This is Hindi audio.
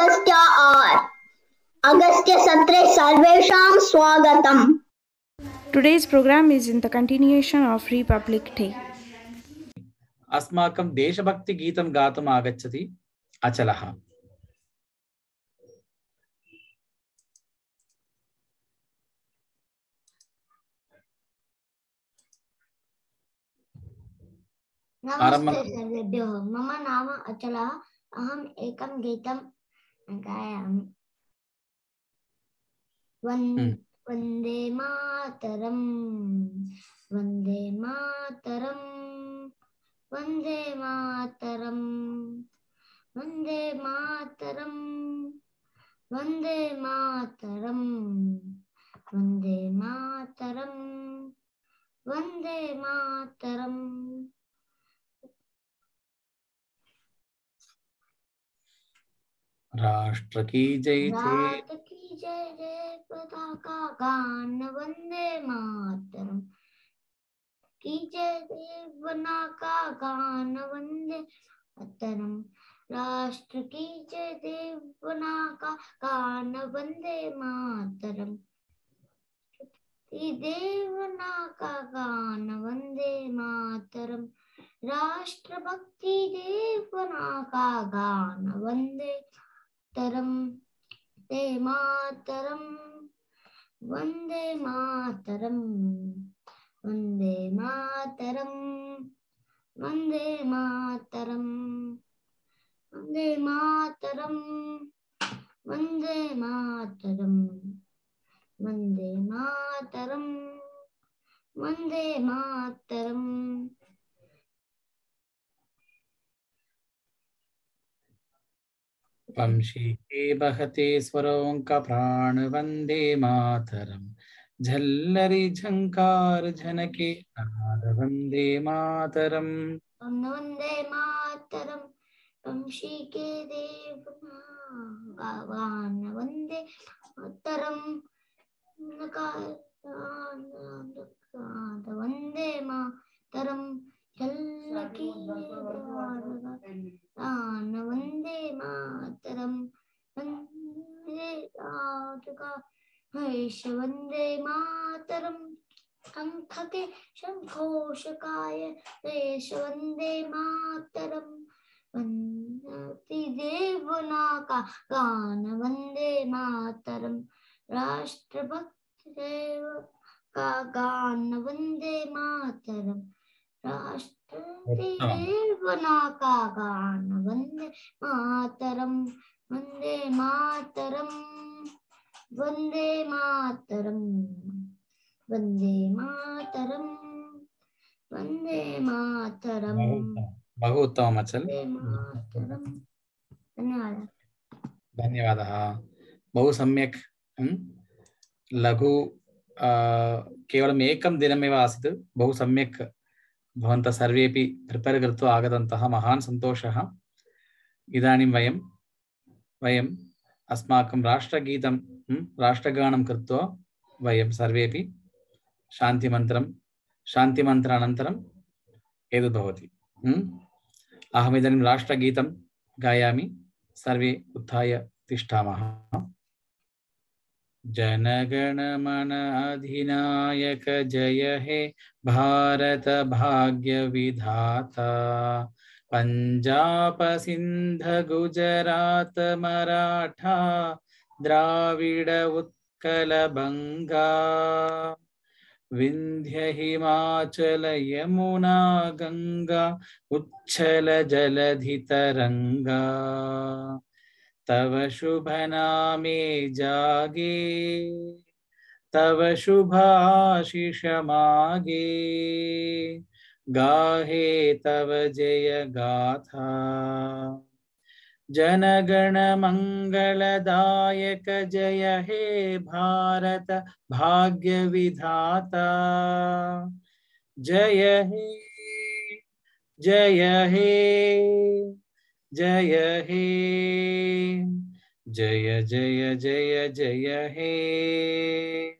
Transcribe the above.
अगस्त्य आर्। अगस्त्य सत्रे सर्वेषां स्वागतम्। Today's program is in the continuation of Republic Day. अस्माकं देशभक्तिगीतं गातुम् आगच्छति अचलः। नमस्ते आरम्भं- सर्वेभ्यो। मम नाम अचलः। अहम् एकं गीतं गायामि वन् हम्म। वंदे मातरम् वंदे मातरम् वंदे मातरम् वंदे मातरम् वंदे मातरम् वंदे मातरम् वंदे मातरम् राष्ट्र की जय भारत की जय जय पताका गान वंदे मातरम। की जय देवना का गान वंदे मातरम। राष्ट्र की जय देवना का गान वंदे मातरम। की देवना का गान वंदे मातरम। राष्ट्रभक्ति देवना का गान वंदे तरम ते मातरम वंदे मातरम वंदे मातरम वंदे मातरम वंदे मातरम वंदे मातरम वंदे मातरम वंदे मातरम। वंशी बहते प्राण वंदे मातरम। झल्लरी झंकार झनके नाद वंदे मातरम। वंदे मातरम, वंशी के देव चल की गान वंदे मातरम वंदे का हर्ष वंदे मातरम। शंख के शंखोषकाय देश वंदे मातरम। देवना का गान वंदे मातरम। राष्ट्रभक्त देव का गान वंदे मातरम। राष्ट्रपति उत्तम। देवना का गान वंदे मातरम। वंदे मातरम। वंदे मातरम वंदे मातरम वंदे मातरम। बहु उत्तमं, अचल। धन्यवादः। धन्यवादः। बहु सम्यक्? लघु केवलम् एकं दिनमेव आसीत्। बहु सम्यक् भवन्तः सर्वेपि प्रिपेर् कृत्वा आगतन्तः महान् सन्तोषः। इदानीं वयं वयम् अस्माकं राष्ट्रगीतं, हं? राष्ट्रगानं कृत्वा वयं सर्वेपि शान्तिमन्त्रं शान्तिमन्त्रानन्तरम् एतद् भवति? अहमिदानीं राष्ट्रगीतं गायामि, सर्वे उत्थाय तिष्ठामः जनगणमन अधिनायक जय हे भारत भाग्य विधाता पंजाब सिंध गुजरात मराठा द्राविड उत्कल बंगा विंध्य हिमाचल यमुना गंगा उच्छल जलधि तरंगा तव शुभ नामे जागे तव शुभाशिष मागे गाहे तव जय गाथा। जनगण मंगलदायक जय हे भारत भाग्य विधाता जय हे जय हे जय हे, जय जय जय जय हे।